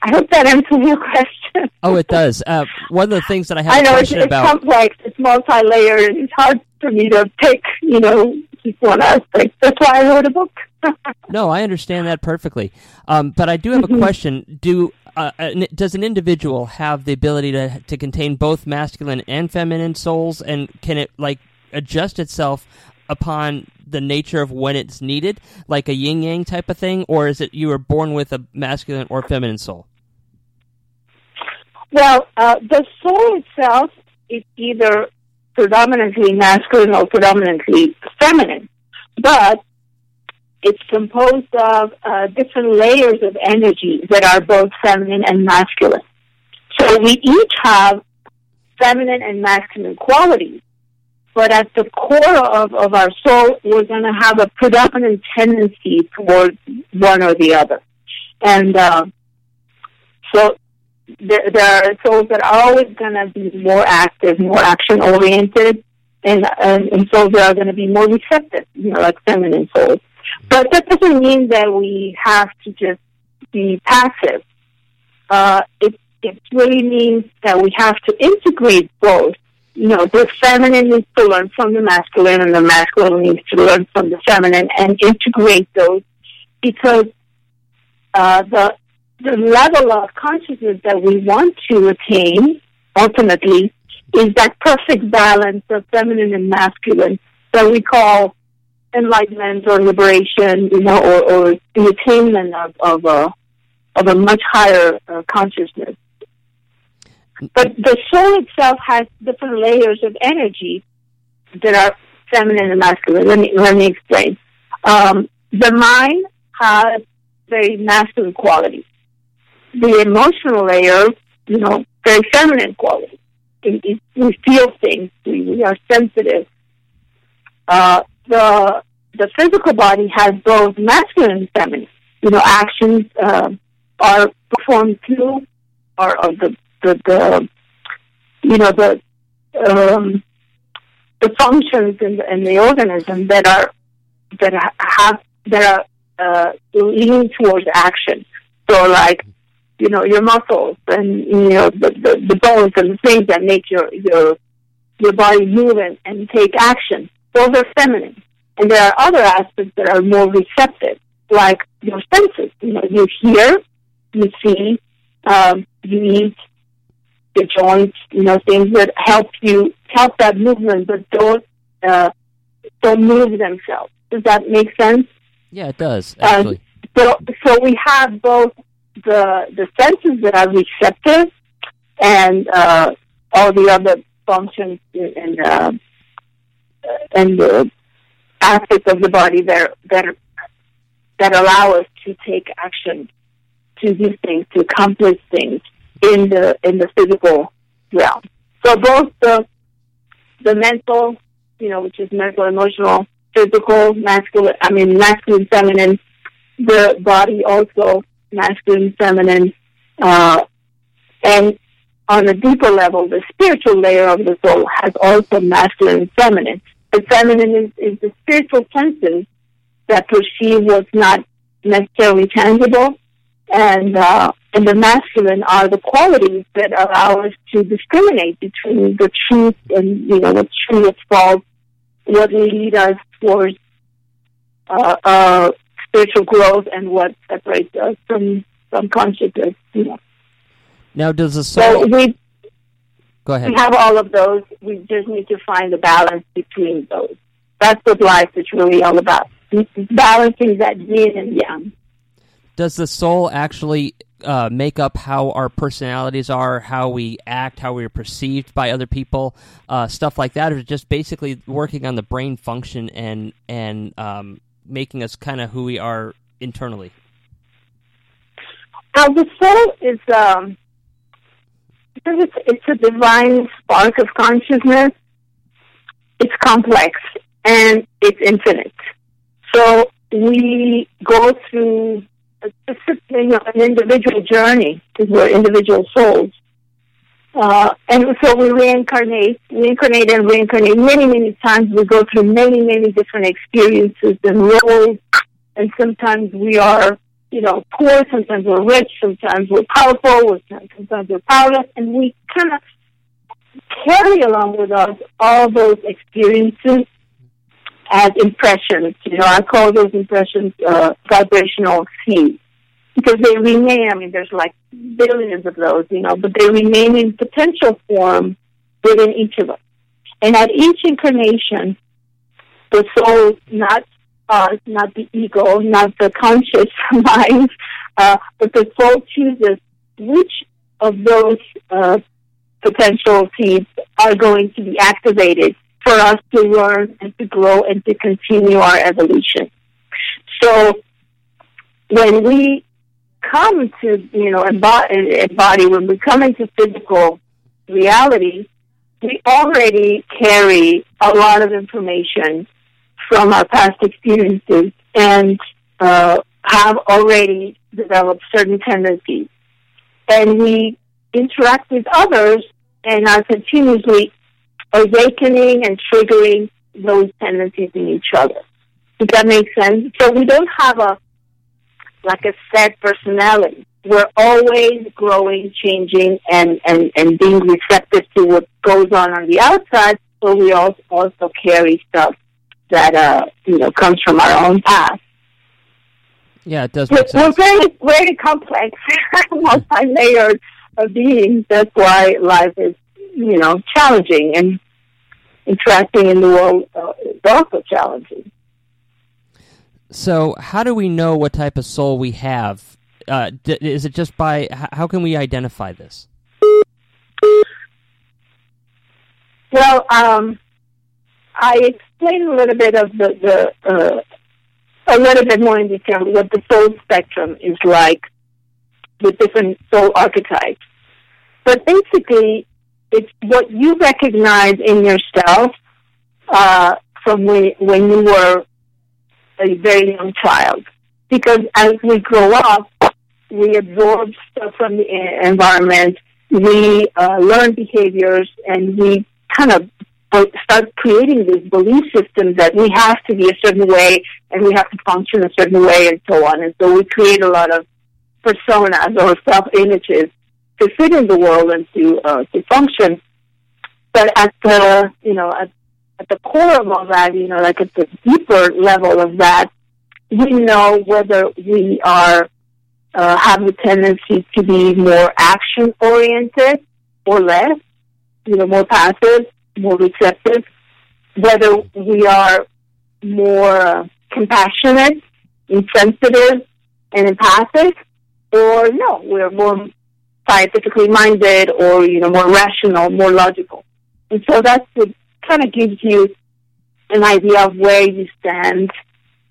I hope that answers your question. Oh, it does. Uh, one of the things that I have I know it's, it's about. complex, it's multi-layered, and it's hard for me to pick, you know, just one aspect. That's why I wrote a book. no, I understand that perfectly. Um, but I do have Mm-hmm. a question. Do uh, does an individual have the ability to to contain both masculine and feminine souls, and can it like adjust itself upon the nature of when it's needed, like a yin yang type of thing, or is it you were born with a masculine or feminine soul? Well, uh, the soul itself is either predominantly masculine or predominantly feminine, but it's composed of uh, different layers of energy that are both feminine and masculine. So we each have feminine and masculine qualities, but at the core of, of our soul, we're going to have a predominant tendency towards one or the other. And uh, so there, there are souls that are always going to be more active, more action oriented, and, and, and souls that are going to be more receptive, you know, like feminine souls. But that doesn't mean that we have to just be passive. Uh, it, it really means that we have to integrate both. You know, the feminine needs to learn from the masculine, and the masculine needs to learn from the feminine, and integrate those because uh, the the level of consciousness that we want to attain ultimately is that perfect balance of feminine and masculine that we call enlightenment or liberation, you know, or, or the attainment of, of a of a much higher uh, consciousness. But the soul itself has different layers of energy that are feminine and masculine. Let me let me explain. Um, the mind has very masculine qualities. The emotional layer, you know, very feminine qualities. We, we feel things. We, we are sensitive. Uh, the the physical body has both masculine and feminine. You know, actions uh, are performed through, or, or the, the the you know the um, the functions in the, in the organism that are that have that are uh, leaning towards action. So, like you know, your muscles and you know the, the, the bones and the things that make your your your body move and, and take action. Those are feminine. And there are other aspects that are more receptive, like your senses. You know, you hear, you see, um, you eat, the joints, you know, things that help you help that movement, but don't uh, don't move themselves. Does that make sense? Yeah, it does. Uh, actually. Uh, so, so we have both the the senses that are receptive and uh, all the other functions and uh, and the aspects of the body that that that allow us to take action, to do things, to accomplish things in the in the physical realm. So both the the mental, you know, which is mental, emotional, physical, masculine. I mean, masculine, feminine. The body also masculine, feminine, uh, and on a deeper level, the spiritual layer of the soul has also masculine and feminine. The feminine is, is the spiritual senses that perceive what's not necessarily tangible, and uh, and the masculine are the qualities that allow us to discriminate between the truth and you know what's true, what's false, what lead us towards uh, uh, spiritual growth, and what separates us from from consciousness. You know. Now, does the soul? So we go ahead. We have all of those. We just need to find the balance between those. That's what life is really all about: balancing that yin and yang does the soul actually uh, make up how our personalities are, how we act, how we are perceived by other people, uh, stuff like that, or just basically working on the brain function and and um, making us kind of who we are internally? Now, the soul is um, because it's it's a divine spark of consciousness. It's complex and it's infinite. So we go through a, you know, an individual journey because we're individual souls. Uh, and so we reincarnate, reincarnate and reincarnate many, many times. We go through many, many different experiences and roles. And sometimes we are, you know, poor, sometimes we're rich, sometimes we're powerful, sometimes we're powerless. And we kind of carry along with us all those experiences as impressions. You know, I call those impressions uh, vibrational seeds because they remain. I mean, there's like billions of those, you know, but they remain in potential form within each of us. And at each incarnation, the soul, not us, not the ego, not the conscious mind, uh, but the soul chooses which of those uh, potential seeds are going to be activated for us to learn and to grow and to continue our evolution. So when we come to, you know, embody, embody when we come into physical reality, we already carry a lot of information from our past experiences and uh, have already developed certain tendencies. And we interact with others and are continuously awakening and triggering those tendencies in each other. Does that make sense? So we don't have a like a set personality. We're always growing, changing, and, and, and being receptive to what goes on on the outside. So we also also carry stuff that uh you know comes from our own past. Yeah, it does We're, make we're very, very complex, multi-layered beings. That's why life is, you know, challenging and interacting in the world uh, is also challenging. So, how do we know what type of soul we have? Uh, d- is it just by how can we identify this? Well, um, I explained a little bit of the, the uh, a little bit more in detail what the soul spectrum is like with different soul archetypes. But basically, it's what you recognize in yourself uh, from when, when you were a very young child. Because as we grow up, we absorb stuff from the environment, we uh, learn behaviors, and we kind of start creating these belief systems that we have to be a certain way and we have to function a certain way and so on. And so we create a lot of personas or self images to fit in the world and to uh, to function. But at the you know at, at the core of all that, you know, like at the deeper level of that, we know whether we are uh, have the tendency to be more action oriented or less, you know, more passive, more receptive, whether we are more compassionate, insensitive, and empathic, or no, we're more scientifically minded or, you know, more rational, more logical. And so that's kind of gives you an idea of where you stand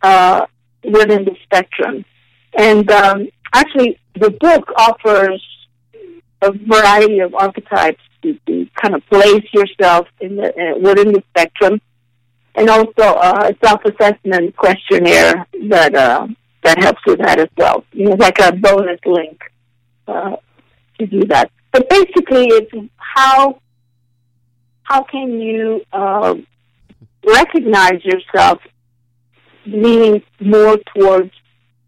uh, within the spectrum. And um, actually, the book offers a variety of archetypes kind of place yourself in the uh, within the spectrum, and also uh, a self-assessment questionnaire that uh, that helps with that as well. You know, like a bonus link uh, to do that. But basically, it's how how can you uh, recognize yourself leaning more towards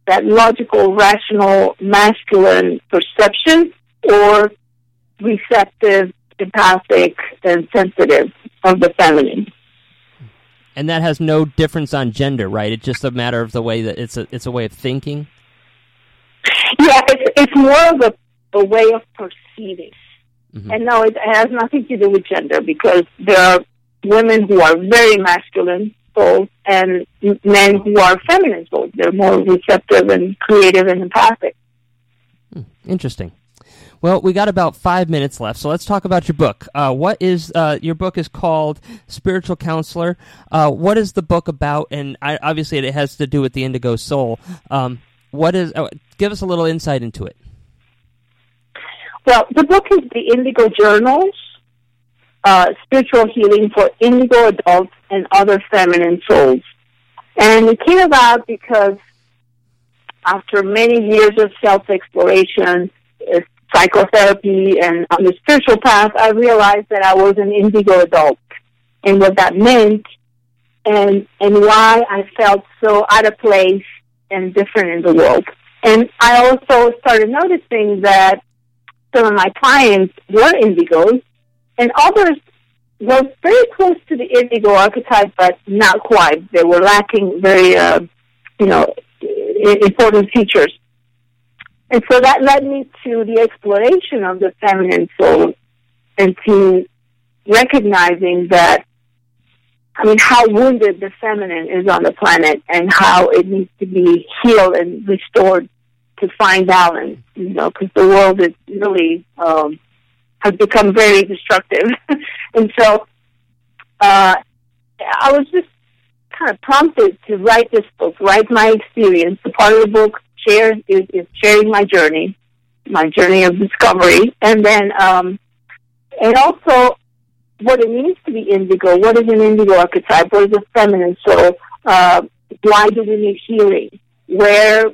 that logical, rational, masculine perception or receptive, empathic, and sensitive of the feminine. And that has no difference on gender, right? It's just a matter of the way that it's a it's a way of thinking. Yeah, it's, it's more of a, a way of perceiving. Mm-hmm. And no, it has nothing to do with gender because there are women who are very masculine souls and men who are feminine souls. They're more receptive and creative and empathic. Hmm, interesting. Well, we got about five minutes left, so let's talk about your book. Uh, what is uh, your book is called Spiritual Counselor? Uh, what is the book about? And I, obviously, it has to do with the Indigo Soul. Um, what is? Uh, give us a little insight into it. Well, the book is the Indigo Journals, uh, Spiritual Healing for Indigo Adults and Other Feminine Souls. And it came about because after many years of self-exploration, uh, psychotherapy, and on the spiritual path, I realized that I was an indigo adult and what that meant and, and why I felt so out of place and different in the world. And I also started noticing that some of my clients were indigos, and others were very close to the indigo archetype, but not quite. They were lacking very, uh, you know, important features. And so that led me to the exploration of the feminine soul and to recognizing that, I mean, how wounded the feminine is on the planet and how it needs to be healed and restored to find balance, you know, because the world is really um, has become very destructive, and so uh, I was just kind of prompted to write this book, write my experience. The part of the book is, is sharing my journey, my journey of discovery, and then um, and also what it means to be indigo. What is an indigo archetype? What is a feminine soul? Uh, why do we need healing? Where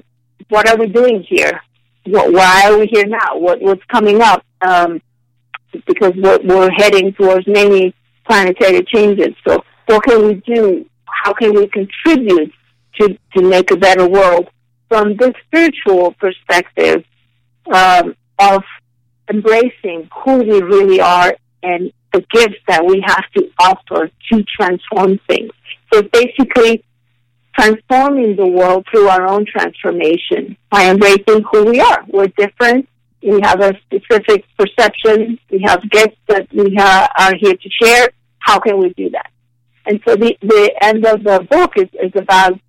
what are we doing here? What, why are we here now? What, what's coming up? Um, because we're, we're heading towards many planetary changes. So what can we do? How can we contribute to, to make a better world from this spiritual perspective um, of embracing who we really are and the gifts that we have to offer to transform things. So basically, transforming the world through our own transformation by embracing who we are. We're different. We have a specific perception. We have gifts that we ha- are here to share. How can we do that? And so the, the end of the book is, is about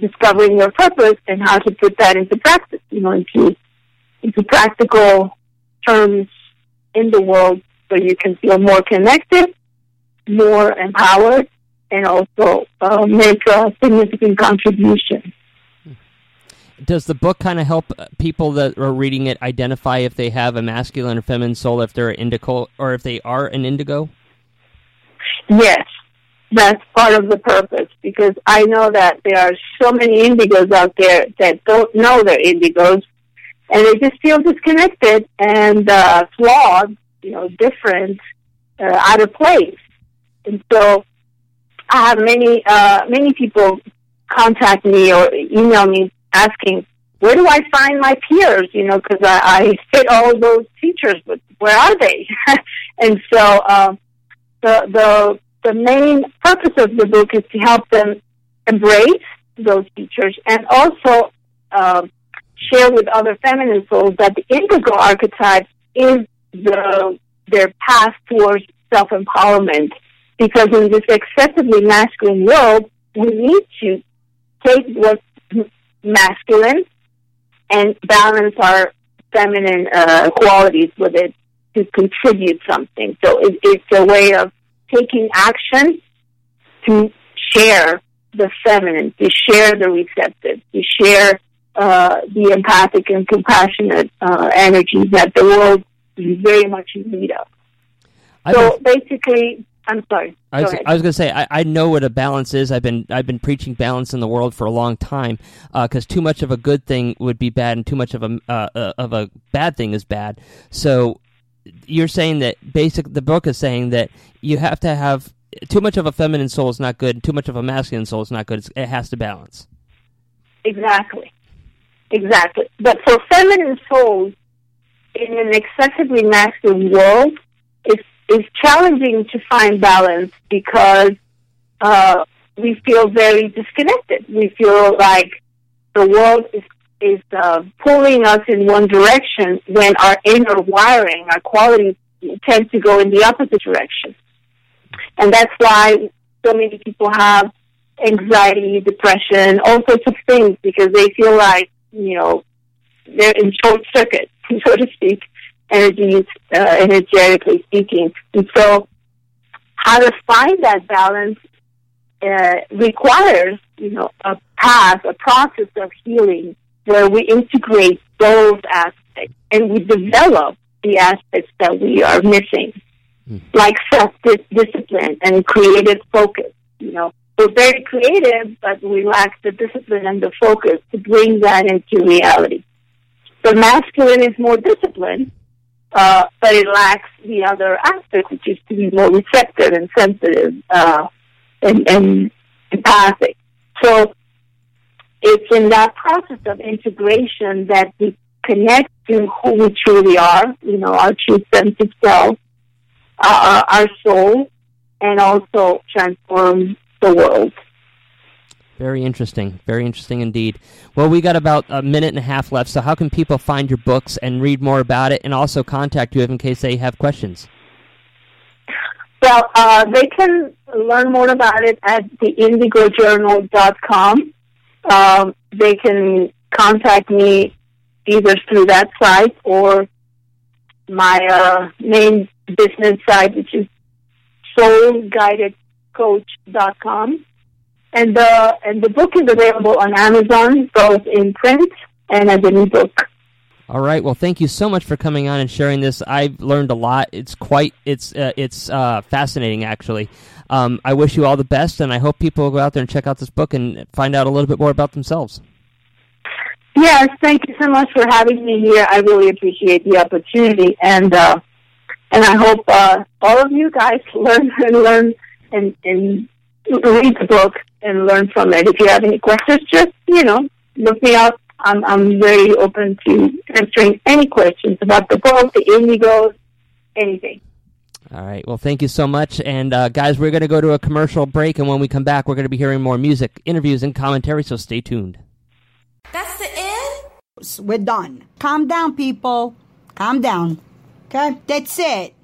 discovering your purpose and how to put that into practice, you know, into, into practical terms in the world so you can feel more connected, more empowered, and also uh, make a significant contribution. Does the book kind of help uh, people that are reading it identify if they have a masculine or feminine soul, if they're an indigo, or if they are an indigo? Yes, that's part of the purpose because I know that there are so many indigos out there that don't know they're indigos and they just feel disconnected and uh, flawed, you know, different, uh, out of place. And so I have many, uh, many people contact me or email me asking, where do I find my peers? You know, because I, I fit all those teachers, but where are they? and so uh, the the the main purpose of the book is to help them embrace those teachers and also uh, share with other feminine souls that the indigo archetype is the their path towards self empowerment. Because in this excessively masculine world, we need to take what's masculine and balance our feminine uh, qualities with it to contribute something. So it, it's a way of taking action to share the feminine, to share the receptive, to share uh, the empathic and compassionate uh, energies that the world is very much in need of. I so think- basically, I'm sorry. I was. I was going to say I, I know what a balance is. I've been I've been preaching balance in the world for a long time because too much of a good thing would be bad, and too much of a uh, uh, of a bad thing is bad. So you're saying that basic the book is saying that you have to have too much of a feminine soul is not good, too much of a masculine soul is not good. It's, it has to balance. Exactly. Exactly. But for feminine souls in an excessively masculine world, it's, it's challenging to find balance because uh, we feel very disconnected. We feel like the world is is uh, pulling us in one direction when our inner wiring, our qualities tend to go in the opposite direction. And that's why so many people have anxiety, depression, all sorts of things because they feel like, you know, they're in short circuit, so to speak, energies, uh, energetically speaking. And so how to find that balance uh, requires, you know, a path, a process of healing where we integrate those aspects and we develop the aspects that we are missing, like self-discipline and creative focus. You know, we're very creative, but we lack the discipline and the focus to bring that into reality. The masculine is more disciplined, uh, but it lacks the other aspect, which is to be more receptive and sensitive uh, and, and empathic. So it's in that process of integration that we connect to who we truly are, you know, our true sense of self, uh, our soul, and also transform the world. Very interesting. Very interesting indeed. Well, we got about a minute and a half left, so how can people find your books and read more about it and also contact you in case they have questions? Well, uh, they can learn more about it at theindigojournal.com. Um, they can contact me either through that site or my uh, main business site, which is soulguidedcoach.com. And the and the book is available on Amazon, both in print and as an ebook. All right. Well, thank you so much for coming on and sharing this. I've learned a lot. It's quite it's uh, it's uh, fascinating actually. Um, I wish you all the best, and I hope people go out there and check out this book and find out a little bit more about themselves. Yes, thank you so much for having me here. I really appreciate the opportunity, and uh, and I hope uh, all of you guys learn and learn and, and read the book and learn from it. If you have any questions, just you know look me up. I'm I'm very open to answering any questions about the book, the indigos, anything. All right. Well, thank you so much. And uh, guys, we're going to go to a commercial break, and when we come back, we're going to be hearing more music, interviews, and commentary. So stay tuned. That's the end? We're done. Calm down, people. Calm down. Okay? That's it.